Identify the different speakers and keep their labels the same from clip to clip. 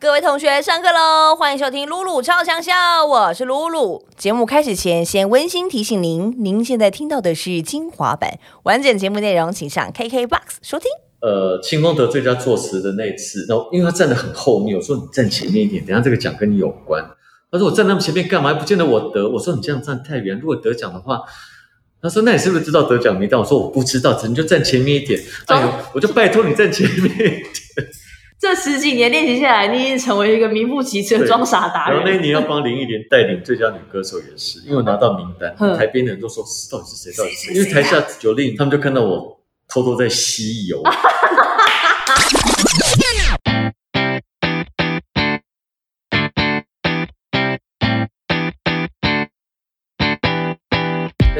Speaker 1: 各位同学，上课喽！欢迎收听露露超强笑，我是露露。节目开始前，先温馨提醒您，您现在听到的是精华版，完整节目内容请上 KKBOX 收听。
Speaker 2: 呃，清风得最佳作词的那次，然后因为他站得很后面，我说你站前面一点，等下这个奖跟你有关。他说我站那么前面干嘛？不见得我得。我说你这样站太远，如果得奖的话，他说那你是不是知道得奖名单？我说我不知道，你就站前面一点。哎呦，我就拜托你站前面一点。
Speaker 1: 这十几年练习下来，你已经成为一个名副其实的装傻达人。
Speaker 2: 然后那一年要帮林忆莲带领最佳女歌手也是，因为我拿到名单，台边的人都说到底是谁？到底是谁？因为台下九令他们就看到我偷偷在吸油。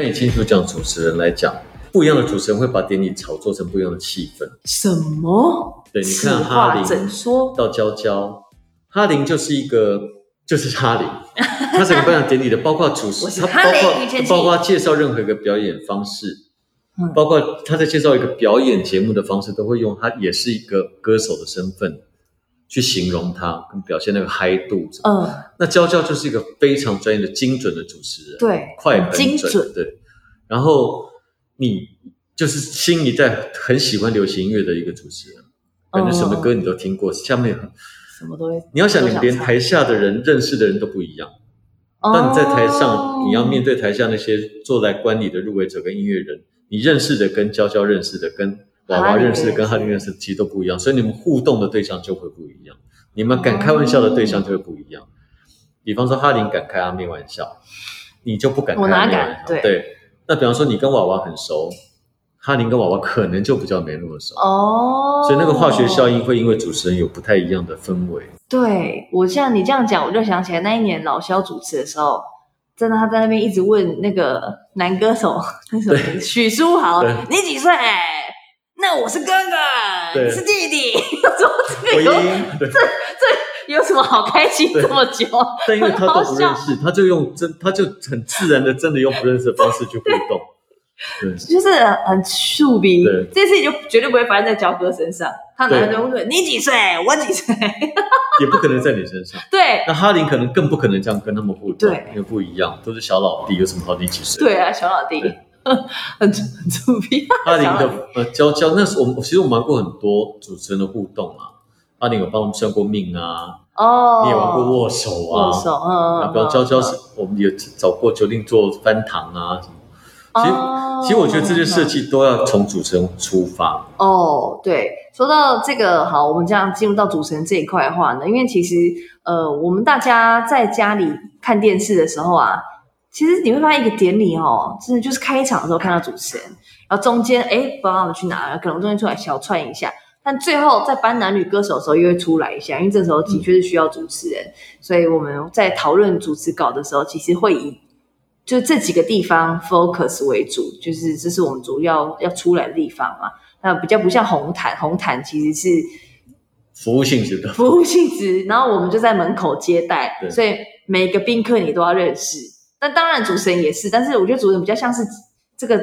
Speaker 2: 那以清楚讲主持人来讲。不一样的主持人会把典礼炒作成不一样的气氛。
Speaker 1: 什么？
Speaker 2: 对，你看哈林说到娇娇，哈林就是一个，就是哈林，他整个颁奖典礼的，包括主持，他包括包括介绍任何一个表演方式，包括他在介绍一个表演节目的方式，都会用他也是一个歌手的身份去形容他，跟表现那个嗨度。嗯，那娇娇就是一个非常专业的、精准的主持人，
Speaker 1: 对，
Speaker 2: 快、很准，对，然后。你就是新一代很喜欢流行音乐的一个主持人，感觉什么歌你都听过。下面
Speaker 1: 什么都会。
Speaker 2: 你要想，你连台下的人认识的人都不一样。当你在台上，你要面对台下那些坐在观礼的入围者跟音乐人，你认识的跟娇娇认识的、跟娃娃认识的、跟哈林认识的，其实都不一样。所以你们互动的对象就会不一样，你们敢开玩笑的对象就会不一样。比方说哈林敢开阿妹玩笑，你就不敢开阿妹玩笑。对。那比方说，你跟娃娃很熟，哈林跟娃娃可能就比较没那么熟哦，所以那个化学效应会因为主持人有不太一样的氛围。
Speaker 1: 对我像你这样讲，我就想起来那一年老肖主持的时候，真的他在那边一直问那个男歌手，那什么许书豪，你几岁？那我是哥哥，你是弟弟，怎么这个有这这？有什么好开心这么久？
Speaker 2: 但因为他都不认识，他就用真，他就很自然的，真的用不认识的方式去互动。对，
Speaker 1: 就是很触鼻。对，这事情就绝对不会发生在焦哥身上。他男人问你几岁？我几岁？
Speaker 2: 也不可能在你身上。
Speaker 1: 对，
Speaker 2: 那哈林可能更不可能这样跟他们互动，因为不一样，都是小老弟，有什么好你几岁？
Speaker 1: 对啊，小老弟，很很触鼻。
Speaker 2: 哈林的呃，娇娇，那是我们其实我们玩过很多主持人的互动啊。阿玲有帮我们算过命啊，哦，你也玩过握手啊，
Speaker 1: 握手，嗯，
Speaker 2: 比如娇娇是，我们有找过九令做翻糖啊什么。其实，其实我觉得这些设计都要从主持人出发。
Speaker 1: 哦，对，说到这个，好，我们这样进入到主持人这一块的话呢，因为其实，呃，我们大家在家里看电视的时候啊，其实你会发现一个典礼哦，真的就是开场的时候看到主持人，然后中间哎，不知道他们去哪了，可能中间出来小串一下。但最后在颁男女歌手的时候又会出来一下，因为这时候的确是需要主持人，所以我们在讨论主持稿的时候，其实会以就这几个地方 focus 为主，就是这是我们主要要出来的地方嘛。那比较不像红毯，红毯其实是
Speaker 2: 服务性质的，
Speaker 1: 服务性质。然后我们就在门口接待，所以每个宾客你都要认识。那当然主持人也是，但是我觉得主持人比较像是这个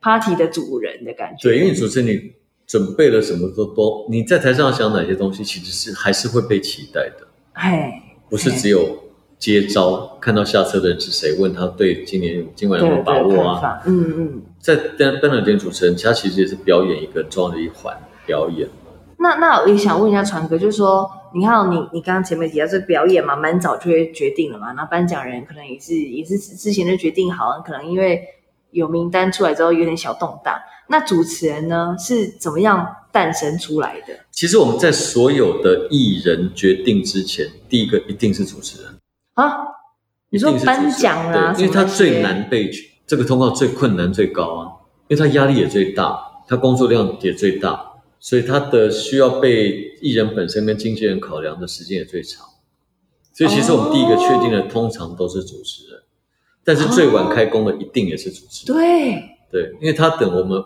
Speaker 1: party 的主人的感觉。
Speaker 2: 对，因为主持人你。准备了什么都多，你在台上想哪些东西，其实是还是会被期待的。哎，不是只有接招，看到下车的人是谁，问他对今年今晚有没有把握啊？嗯嗯，在颁颁奖典礼主持人，他其实也是表演一个重要的一环，表演。
Speaker 1: 那那我也想问一下传哥，就是说，你看你你刚刚前面提到这表演嘛，蛮早就会决定了嘛，那颁奖人可能也是也是之前就决定好，可能因为有名单出来之后有点小动荡。那主持人呢是怎么样诞生出来的？
Speaker 2: 其实我们在所有的艺人决定之前，第一个一定是主持人啊。
Speaker 1: 你说颁奖啊，
Speaker 2: 因为他最难被这个通告最困难最高啊，因为他压力也最大，他工作量也最大，所以他的需要被艺人本身跟经纪人考量的时间也最长。所以其实我们第一个确定的通常都是主持人，但是最晚开工的一定也是主持人。
Speaker 1: 对
Speaker 2: 对，因为他等我们。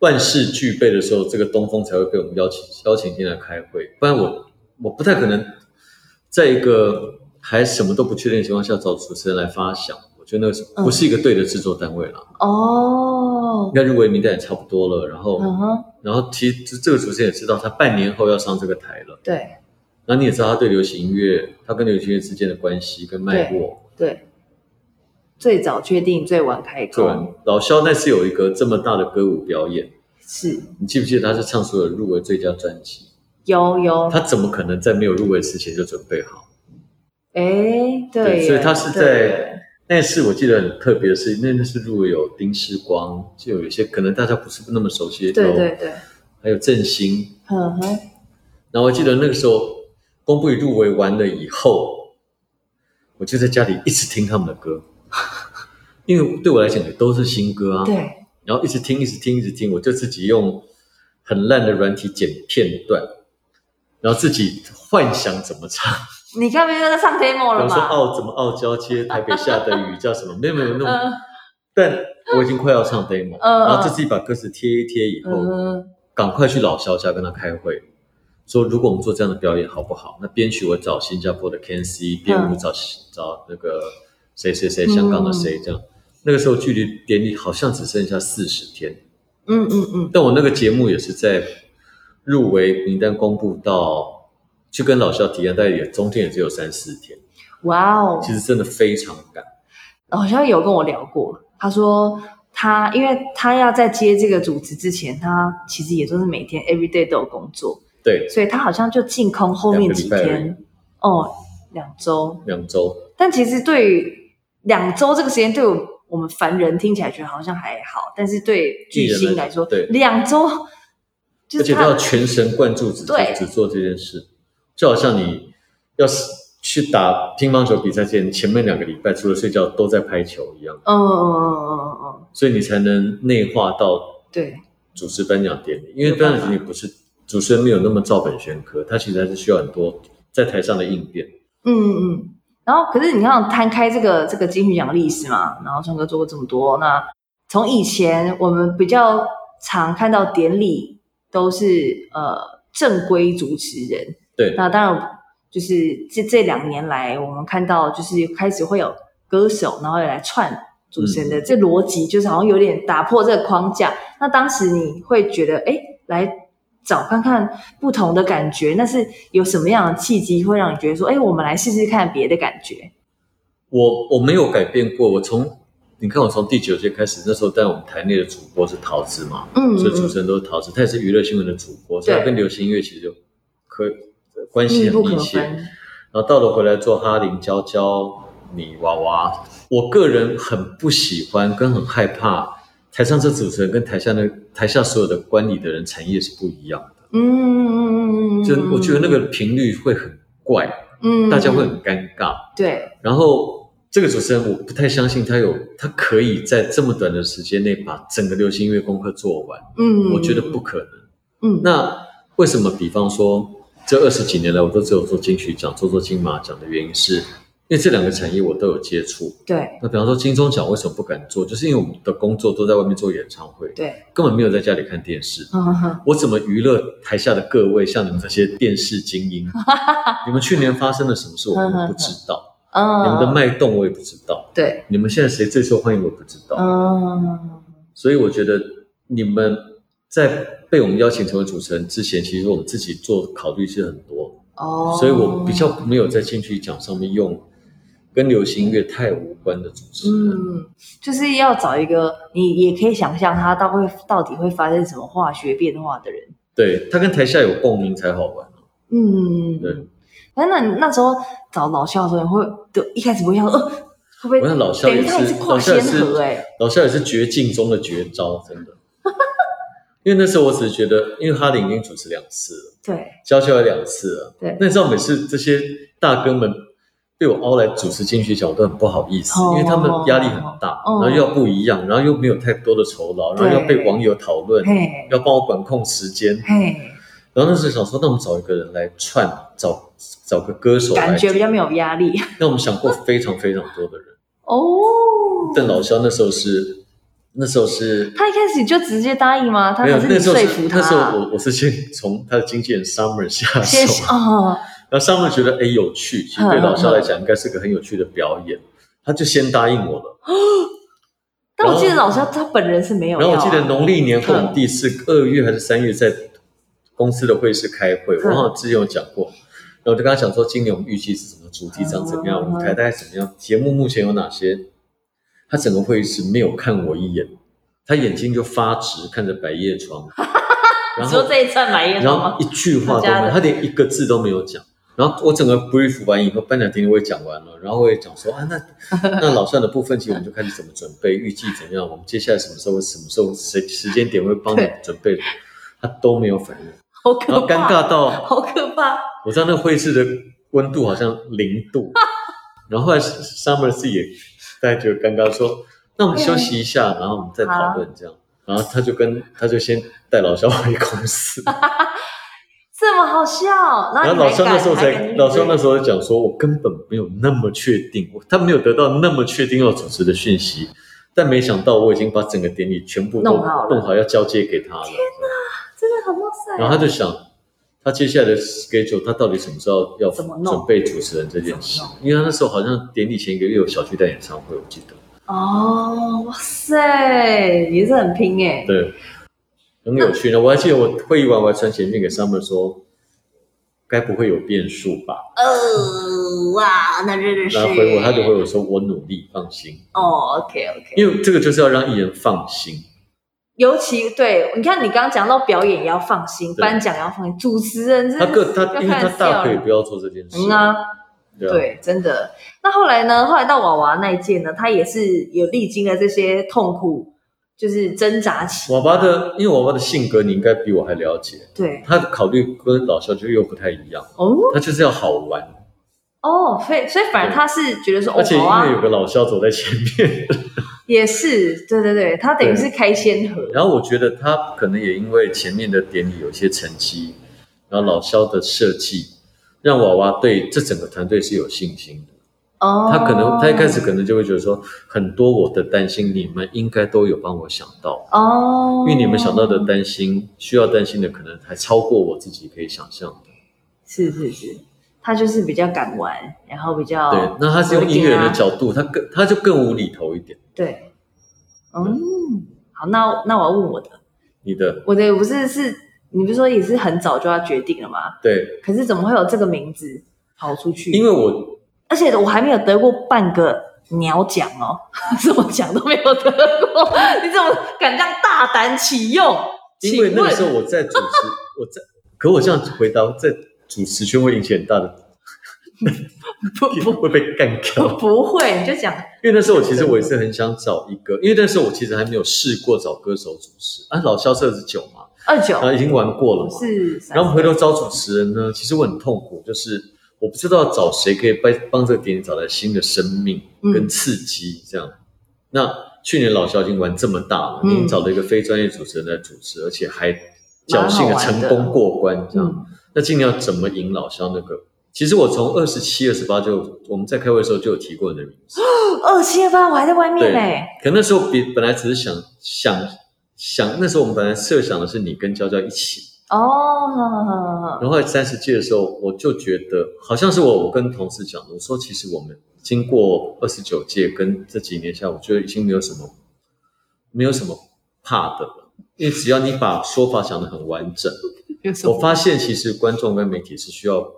Speaker 2: 万事俱备的时候，这个东风才会被我们邀请邀请进来开会。不然我我不太可能在一个还什么都不确定的情况下找主持人来发想。我觉得那个不是一个对的制作单位了。哦，应该认为名单也差不多了，然后然后其实这个主持人也知道他半年后要上这个台了，
Speaker 1: 对。
Speaker 2: 然后你也知道他对流行音乐，他跟流行音乐之间的关系跟脉络。
Speaker 1: 对，最早确定，最晚开
Speaker 2: 对
Speaker 1: 工，，
Speaker 2: 老肖那次有一个这么大的歌舞表演，
Speaker 1: 是。
Speaker 2: 你记不记得他是唱所有入围最佳专辑？
Speaker 1: 有有，
Speaker 2: 他怎么可能在没有入围之前就准备好？
Speaker 1: 哎，对耶，
Speaker 2: 所以他是在那次我记得很特别的是，那那次入围有丁世光，就有一些可能大家不是那么熟悉的，
Speaker 1: 对对对，
Speaker 2: 还有郑兴。
Speaker 1: 嗯哼，
Speaker 2: 然后我记得那个时候公布入围完了以后，我就在家里一直听他们的歌，因为对我来讲也都是新歌啊。
Speaker 1: 对，
Speaker 2: 然后一直听，一直听，一直听，我就自己用很烂的软体剪片段，然后自己幻想怎么唱。
Speaker 1: 你刚刚又在上 demo 了
Speaker 2: 比如说傲？怎么傲娇街，台北下的雨叫什么？没有没有那种，
Speaker 1: 嗯
Speaker 2: 但我已经快要唱 demo，、
Speaker 1: 嗯
Speaker 2: 然后就自己把歌词贴一贴以后，
Speaker 1: 嗯，
Speaker 2: 赶快去老肖家跟他开会，说如果我们做这样的表演好不好？那编曲我找新加坡的 Ken C，编舞找、找那个谁谁谁，香港的谁这样。那个时候距离典礼好像只剩下四十天，
Speaker 1: 嗯嗯嗯，
Speaker 2: 但我那个节目也是在入围名单公布到去跟老肖提案，大概也中间也只有三四天，
Speaker 1: 哇哦，
Speaker 2: 其实真的非常赶。
Speaker 1: 好像有跟我聊过，他说他因为他要在接这个主持之前，他其实也都是每天 every day 都有工作，
Speaker 2: 对，
Speaker 1: 所以他好像就净空后面几天，哦，两周。
Speaker 2: 两周，
Speaker 1: 但其实对于两周这个时间，对我我们凡人听起来觉得好像还好，但是对巨星来说，
Speaker 2: 对。
Speaker 1: 两周
Speaker 2: 而且都要全神贯注只做只做这件事，就好像你要是去打乒乓球比赛前，前面两个礼拜除了睡觉都在拍球一样，
Speaker 1: 嗯嗯嗯嗯嗯嗯，
Speaker 2: 所以你才能内化到
Speaker 1: 对，
Speaker 2: 主持颁奖典礼。因为颁奖典礼不是主持人没有那么照本宣科，他其实还是需要很多在台上的应变。
Speaker 1: 嗯嗯嗯。然后，可是你看，摊开这个这个金曲奖的历史嘛，然后川哥做过这么多，那从以前我们比较常看到典礼都是呃正规主持人，
Speaker 2: 对，
Speaker 1: 那当然就是这这两年来，我们看到就是开始会有歌手，然后也来串主持人的、这逻辑，就是好像有点打破这个框架。那当时你会觉得，哎，来找看看不同的感觉，那是有什么样的契机会让你觉得说，哎，我们来试试看别的感觉？
Speaker 2: 我我没有改变过，我从你看我从第九届开始，那时候在我们台内的主播是桃子嘛，
Speaker 1: 嗯
Speaker 2: 所以主持人都是桃子，他也是娱乐新闻的主播，所以他跟流行音乐其实就可关系很密切。
Speaker 1: 分。
Speaker 2: 然后到了回来做哈林、娇娇、你娃娃，我个人很不喜欢跟很害怕台上这主持人跟台下的台下所有的观礼的人产业是不一样的，
Speaker 1: 嗯嗯嗯嗯嗯，
Speaker 2: 就我觉得那个频率会很怪，
Speaker 1: 嗯，
Speaker 2: 大家会很尴尬。
Speaker 1: 对，
Speaker 2: 然后这个主持人我不太相信他有他可以在这么短的时间内把整个流行音乐功课做完，
Speaker 1: 嗯，
Speaker 2: 我觉得不可能。
Speaker 1: 嗯，
Speaker 2: 那为什么？比方说，这二十几年来，我都只有做金曲奖、做做金马奖的原因是，因为这两个产业我都有接触。
Speaker 1: 对
Speaker 2: 那比方说金钟奖为什么不敢做？就是因为我们的工作都在外面做演唱会，
Speaker 1: 对，
Speaker 2: 根本没有在家里看电视。
Speaker 1: 嗯
Speaker 2: 我怎么娱乐台下的各位，像你们这些电视精英？你们去年发生了什么事，我们不知道。
Speaker 1: 嗯，
Speaker 2: 你们的脉动我也不知道。
Speaker 1: 对，
Speaker 2: 你们现在谁最受欢迎，我不知道。
Speaker 1: 嗯
Speaker 2: 所以我觉得你们在被我们邀请成为主持人之前，其实我们自己做考虑是很多，
Speaker 1: 哦，
Speaker 2: 所以我比较没有在兴趣奖上面用跟流行音乐太无关的主持人。
Speaker 1: 嗯，就是要找一个你也可以想象他到会到底会发生什么化学变化的人。
Speaker 2: 对他跟台下有共鸣才好玩。
Speaker 1: 嗯，
Speaker 2: 对。
Speaker 1: 哎，那你那时候找老校的时候，你会就一开始不会想说，呃，会不会
Speaker 2: 我想老校也
Speaker 1: 是跨先
Speaker 2: 老校也是绝境中的绝招，真的。因为那时候我只是觉得，因为哈林已经主持两次了，
Speaker 1: 对。
Speaker 2: 娇娇也两次了，
Speaker 1: 对。
Speaker 2: 那你知道每次这些大哥们被我凹来主持金曲奖，我都很不好意思，
Speaker 1: 哦
Speaker 2: 因为他们压力很大，
Speaker 1: 哦。
Speaker 2: 然后又要不一样，然后又没有太多的酬劳，然后要被网友讨论，
Speaker 1: 嘿。
Speaker 2: 要帮我管控时间。
Speaker 1: 嘿，
Speaker 2: 然后那时候想说，那我们找一个人来串，找找个歌手来
Speaker 1: 感觉比较没有压力。
Speaker 2: 那我们想过非常非常多的人，
Speaker 1: 哦。
Speaker 2: 邓老肖那时候是那时候是
Speaker 1: 他一开始就直接答应吗？他
Speaker 2: 没有，那时候是
Speaker 1: 说服他？
Speaker 2: 那时候我我是先从他的经纪人 Summer 下
Speaker 1: 先
Speaker 2: 手，
Speaker 1: 哦，
Speaker 2: 然后 Summer 觉得哎有趣，其实对老肖来讲应该是个很有趣的表演，他就先答应我了。
Speaker 1: 但我记得老肖他本人是没有、啊。
Speaker 2: 然后我记得农历年后第四二月还是三月在公司的会议室开会，我好像之前有讲过。然后我就跟他讲说，今年我们预计是什么主题长怎么样，舞台大概怎么样，节目目前有哪些。他整个会议室没有看我一眼，他眼睛就发直看着百叶窗。
Speaker 1: 然后这一串百叶窗
Speaker 2: 然后一句话都没有，他连一个字都没有讲。然后我整个 brief 完以后，颁奖典礼我也讲完了，然后我也讲说啊，那 那老算的部分，其实我们就开始怎么准备，预计怎样，我们接下来什么时候、什么时候、时时间点会帮你准备，他都没有反应，
Speaker 1: 好可怕，
Speaker 2: 然后尴尬到
Speaker 1: 好可怕。
Speaker 2: 我知道那个会议室的温度好像零度，然后后来 Summer 自己也大家觉得尴尬，说那我们休息一下，然后我们再讨论这样。然后他就跟他就先带老肖回公司。
Speaker 1: 这么好笑，然
Speaker 2: 后老肖那时候才，老肖那时
Speaker 1: 候
Speaker 2: 候讲说，我根本没有那么确定，他没有得到那么确定要主持的讯息，但没想到我已经把整个典礼全部都
Speaker 1: 弄好
Speaker 2: 弄好，要交接给他了。
Speaker 1: 天哪，真的很哇塞！
Speaker 2: 然后他就想，他接下来的 schedule，他到底什么时候要
Speaker 1: 怎么弄
Speaker 2: 准备主持人这件事？因为他那时候好像典礼前一个月有小巨蛋演唱会，我记得。
Speaker 1: 哦，哇塞，也是很拼哎。
Speaker 2: 对，很有趣呢。我还记得我会议完，我还传简讯给 Summer 说，该不会有变数吧？
Speaker 1: 呃，哇，那真的是。
Speaker 2: 然后回我，他就回我说，我努力，放心。
Speaker 1: 哦，OK OK。
Speaker 2: 因为这个就是要让艺人放心。
Speaker 1: 尤其对，你看你刚刚讲到表演也要放心，颁奖也要放心，主持人
Speaker 2: 他个他，
Speaker 1: 要
Speaker 2: 因为他大可以不要做这件事。
Speaker 1: 嗯啊，
Speaker 2: 对啊
Speaker 1: 对，真的。那后来呢？后来到娃娃那一届呢，他也是有历经了这些痛苦，就是挣扎期。
Speaker 2: 娃娃的，因为娃娃的性格你应该比我还了解，
Speaker 1: 对
Speaker 2: 他的考虑跟老肖就又不太一样，
Speaker 1: 哦
Speaker 2: 他就是要好玩，
Speaker 1: 哦，所以所以反而他是觉得说，哦
Speaker 2: 而且因为有个老肖走在前面，
Speaker 1: 也是对对对，他等于是开先河。
Speaker 2: 然后我觉得他可能也因为前面的典礼有一些成绩，然后老肖的设计，让娃娃对这整个团队是有信心的。
Speaker 1: 哦，
Speaker 2: 他可能他一开始可能就会觉得说，很多我的担心你们应该都有帮我想到，
Speaker 1: 哦，
Speaker 2: 因为你们想到的担心，需要担心的可能还超过我自己可以想象的。
Speaker 1: 是是是，他就是比较敢玩，然后比较
Speaker 2: 对，那他是用音乐人的角度，他更他就更无厘头一点。
Speaker 1: 对，嗯，好，那那我要问我的，
Speaker 2: 你的
Speaker 1: 我的不是是，你不是说也是很早就要决定了吗？
Speaker 2: 对，
Speaker 1: 可是怎么会有这个名字跑出去？
Speaker 2: 因为我
Speaker 1: 而且我还没有得过半个鸟奖哦，什么奖都没有得过，你怎么敢这样大胆启用？
Speaker 2: 因为那个时候我在主持，我在，可我这样回答，在主持圈会引起很大的，
Speaker 1: 不
Speaker 2: 会被干掉。
Speaker 1: 不不会，你就讲
Speaker 2: 因为那时候我其实我也是很想找一个，因为那时候我其实还没有试过找歌手主持啊，老萧设是九嘛，
Speaker 1: 二九
Speaker 2: 然后已经玩过了嘛，
Speaker 1: 是，
Speaker 2: 然后回头找主持人呢，其实我很痛苦，就是我不知道找谁可以帮帮这个典礼找到新的生命
Speaker 1: 嗯
Speaker 2: 跟刺激，这样。那去年老萧已经玩这么大了，
Speaker 1: 嗯
Speaker 2: 你已经找了一个非专业主持人来主持，而且还侥幸的成功过关，这样。
Speaker 1: 嗯
Speaker 2: 那今年要怎么赢老肖那个？其实我从二十七、二十八就我们在开会的时候就有提过你的名字，
Speaker 1: 二七二八，我还在外面
Speaker 2: 对
Speaker 1: 呢。
Speaker 2: 可那时候比本来只是想想想，那时候我们本来设想的是你跟娇娇一起，
Speaker 1: 哦，
Speaker 2: 然后三十届的时候，我就觉得好像是我我跟同事讲，我说其实我们经过二十九届跟这几年下来，我觉得已经没有什么没有什么怕的了，因为只要你把说法想得很完整？我发现其实观众跟媒体是需要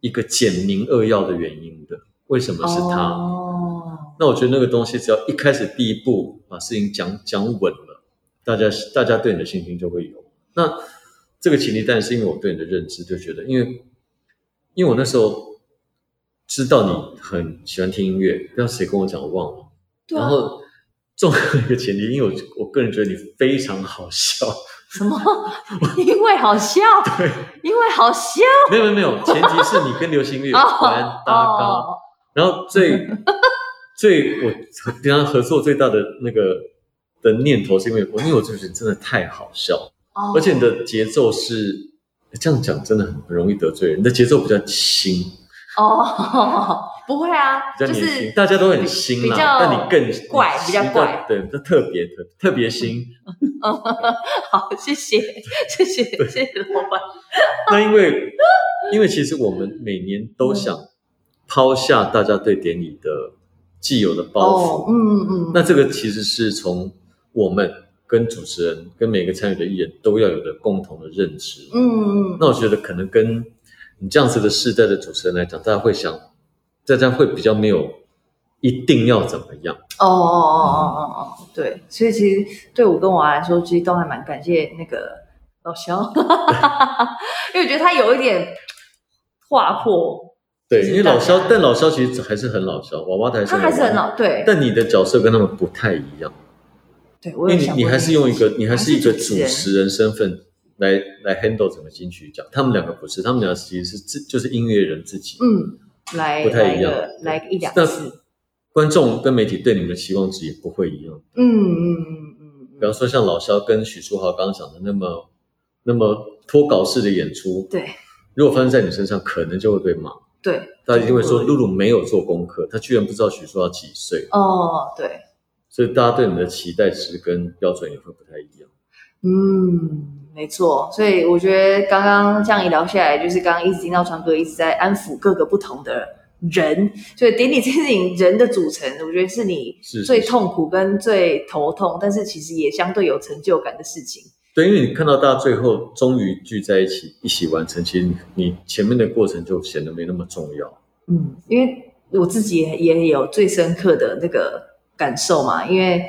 Speaker 2: 一个简明扼要的原因的，为什么是他？
Speaker 1: 哦，
Speaker 2: 那我觉得那个东西只要一开始第一步把事情讲讲稳了，大家大家对你的信心就会有。那这个前提当然是因为我对你的认知，就觉得因为因为我那时候知道你很喜欢听音乐，不知道谁跟我讲，我忘了。
Speaker 1: 对啊
Speaker 2: 然后重要的一个前提，因为我我个人觉得你非常好笑，
Speaker 1: 什么？因为好笑，
Speaker 2: 对，
Speaker 1: 因为好笑。
Speaker 2: 没有没有没有，前提是你跟流行乐有关 搭档。
Speaker 1: 哦，
Speaker 2: 然后最最我跟他合作最大的那个的念头，是因为我因为我这个人真的太好笑，
Speaker 1: 哦
Speaker 2: 而且你的节奏是这样讲真的很容易得罪人，你的节奏比较轻，
Speaker 1: 哦，不会啊，就
Speaker 2: 比较年轻，
Speaker 1: 是
Speaker 2: 大家都很新啦，但你更
Speaker 1: 怪比较怪，
Speaker 2: 对，就特别特特别新。
Speaker 1: 好，谢谢，谢谢，谢谢老板。
Speaker 2: 那因为因为其实我们每年都想抛下大家对典礼的既有的包袱。
Speaker 1: 嗯嗯嗯，
Speaker 2: 那这个其实是从我们跟主持人跟每个参与的艺人都要有的共同的认知。
Speaker 1: 嗯嗯，
Speaker 2: 那我觉得可能跟你这样子的世代的主持人来讲，大家会想，大家会比较没有一定要怎么样。
Speaker 1: 哦哦哦哦哦哦，对，所以其实对我跟我来说，其实都还蛮感谢那个老肖，因为我觉得他有一点划破，
Speaker 2: 对，因为老肖，但老肖其实还是很老肖，娃娃台
Speaker 1: 他还是很老，对。
Speaker 2: 但你的角色跟他们不太一样，
Speaker 1: 对，
Speaker 2: 因为你你还是用一个你还是一个主
Speaker 1: 持人
Speaker 2: 持人身份来来 handle 整个金曲奖，他们两个不是，他们俩其实是自就是音乐人自己，
Speaker 1: 嗯，来
Speaker 2: 不太一样
Speaker 1: 来一两
Speaker 2: 那
Speaker 1: 次，
Speaker 2: 观众跟媒体对你们的期望值也不会一样。
Speaker 1: 嗯嗯嗯嗯
Speaker 2: 比方说像老肖跟许书豪刚刚讲的那么那么脱稿式的演出，
Speaker 1: 对。
Speaker 2: 如果发生在你身上，可能就会被骂。
Speaker 1: 对，
Speaker 2: 大家一定会说露露没有做功课，她居然不知道许书豪几岁，
Speaker 1: 哦对，
Speaker 2: 所以大家对你的期待值跟标准也会不太一样。
Speaker 1: 嗯，没错，所以我觉得刚刚这样一聊下来，就是刚刚一直听到川哥一直在安抚各个不同的人，所以典礼这件事情人的组成，我觉得是你最痛苦跟最头痛，但是其实也相对有成就感的事情。
Speaker 2: 对，因为你看到大家最后终于聚在一起，一起完成，其实你你前面的过程就显得没那么重要。
Speaker 1: 嗯，因为我自己也也有最深刻的那个感受嘛，因为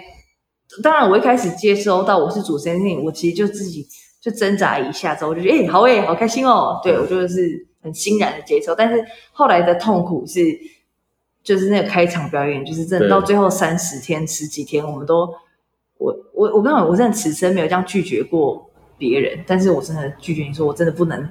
Speaker 1: 当然我一开始接收到我是主持人，我其实就自己就挣扎一下之后，我就觉得哎、好哎、好开心哦，对我就是很欣然的接受，但是后来的痛苦是，就是那个开场表演，就是真的到最后三十天十几天，我们都我我我跟你讲，我真的此生没有这样拒绝过别人，但是我真的拒绝你说我真的不能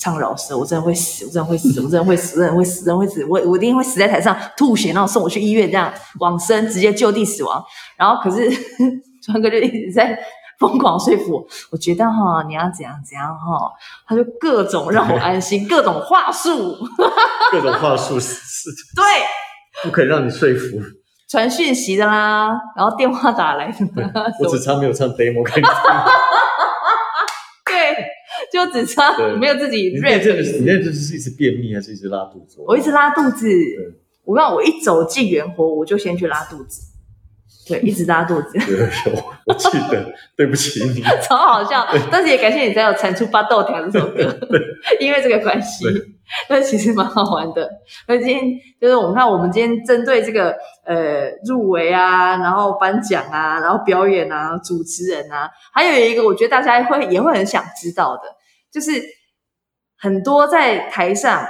Speaker 1: 唱饶舌，我真的会死，我真的会死，我真的会死，真的会死，真的会死，我我一定会死在台上吐血，然后送我去医院这样往生，直接就地死亡。然后可是 川哥就一直在疯狂说服我，我觉得哈你要怎样怎样哈，他就各种让我安心，各种话术，
Speaker 2: 各种话术是是
Speaker 1: 对。
Speaker 2: 不可以让你说服。
Speaker 1: 传讯息的啦，然后电话打来的啦，
Speaker 2: 我只差没有唱 demo 给你
Speaker 1: 就只差
Speaker 2: 对
Speaker 1: 没有自己
Speaker 2: 你那
Speaker 1: rap
Speaker 2: 真的是，你那真的是一直便秘还是一直拉肚子？
Speaker 1: 我一直拉肚子。我让我一走进元活，我就先去拉肚子，对，一直拉肚子，
Speaker 2: 有有，我记得，对不起你。
Speaker 1: 超好笑。但是也感谢你才有产出《巴豆条》这首歌，因为这个关系
Speaker 2: 对，
Speaker 1: 但其实蛮好玩的。那今天就是我们看，我们今天针对这个呃入围啊，然后颁奖啊，然后表演啊，主持人啊，还有一个我觉得大家会也会很想知道的，就是很多在台上。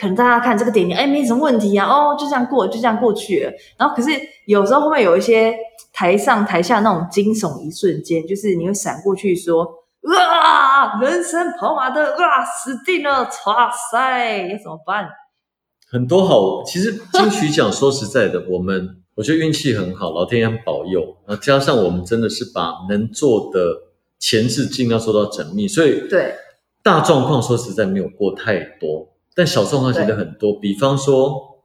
Speaker 1: 可能大家看这个点点，哎，没什么问题啊，哦，就这样过，就这样过去了。然后可是有时候会不会有一些台上台下那种惊悚一瞬间，就是你会闪过去说，啊，人生跑马灯，啊，死定了，哇塞，要怎么办？
Speaker 2: 很多好，其实金曲奖说实在的，我们我觉得运气很好，老天爷保佑，然后加上我们真的是把能做的前置尽量做到缜密，所以
Speaker 1: 对，
Speaker 2: 大状况说实在没有过太多，但小状况其实很多。比方说，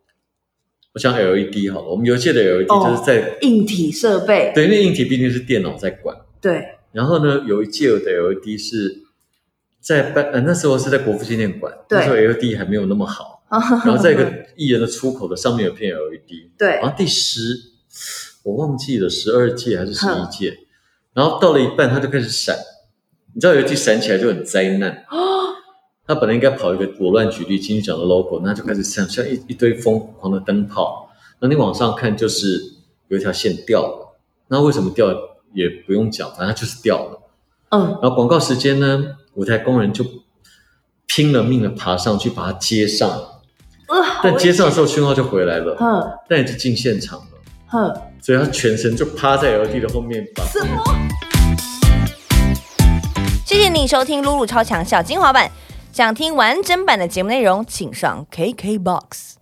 Speaker 2: 我想 LED 好了，我们有一届的 LED
Speaker 1: 哦
Speaker 2: 就是在、
Speaker 1: 硬体设备，
Speaker 2: 对，因为硬体毕竟是电脑在管，
Speaker 1: 对，
Speaker 2: 然后呢，有一届的 LED 是在办，呃，那时候是在国父纪念馆，那时候 LED 还没有那么好。然后在一个艺人的出口的上面有片 LED，
Speaker 1: 对。
Speaker 2: 然后第十我忘记了十二届还是十一届，然后到了一半它就开始闪，你知道 LED 闪起来就很灾难。它本来应该跑一个我乱举例金曲奖的 logo，那就开始像像一一堆疯狂的灯泡，那你往上看就是有一条线掉了，那为什么掉也不用讲，反正就是掉了。
Speaker 1: 嗯，
Speaker 2: 然后广告时间呢，舞台工人就拼了命的爬上去把它接上，
Speaker 1: 呃，
Speaker 2: 但接上的时候讯号就回来了，
Speaker 1: 嗯。
Speaker 2: 但已经进现场了，
Speaker 1: 哼，
Speaker 2: 所以他全身就趴在 LED 的后面吧。
Speaker 1: 什么？
Speaker 3: 谢谢你收听露露超强小精华版。想听完整版的节目内容，请上 KKBOX。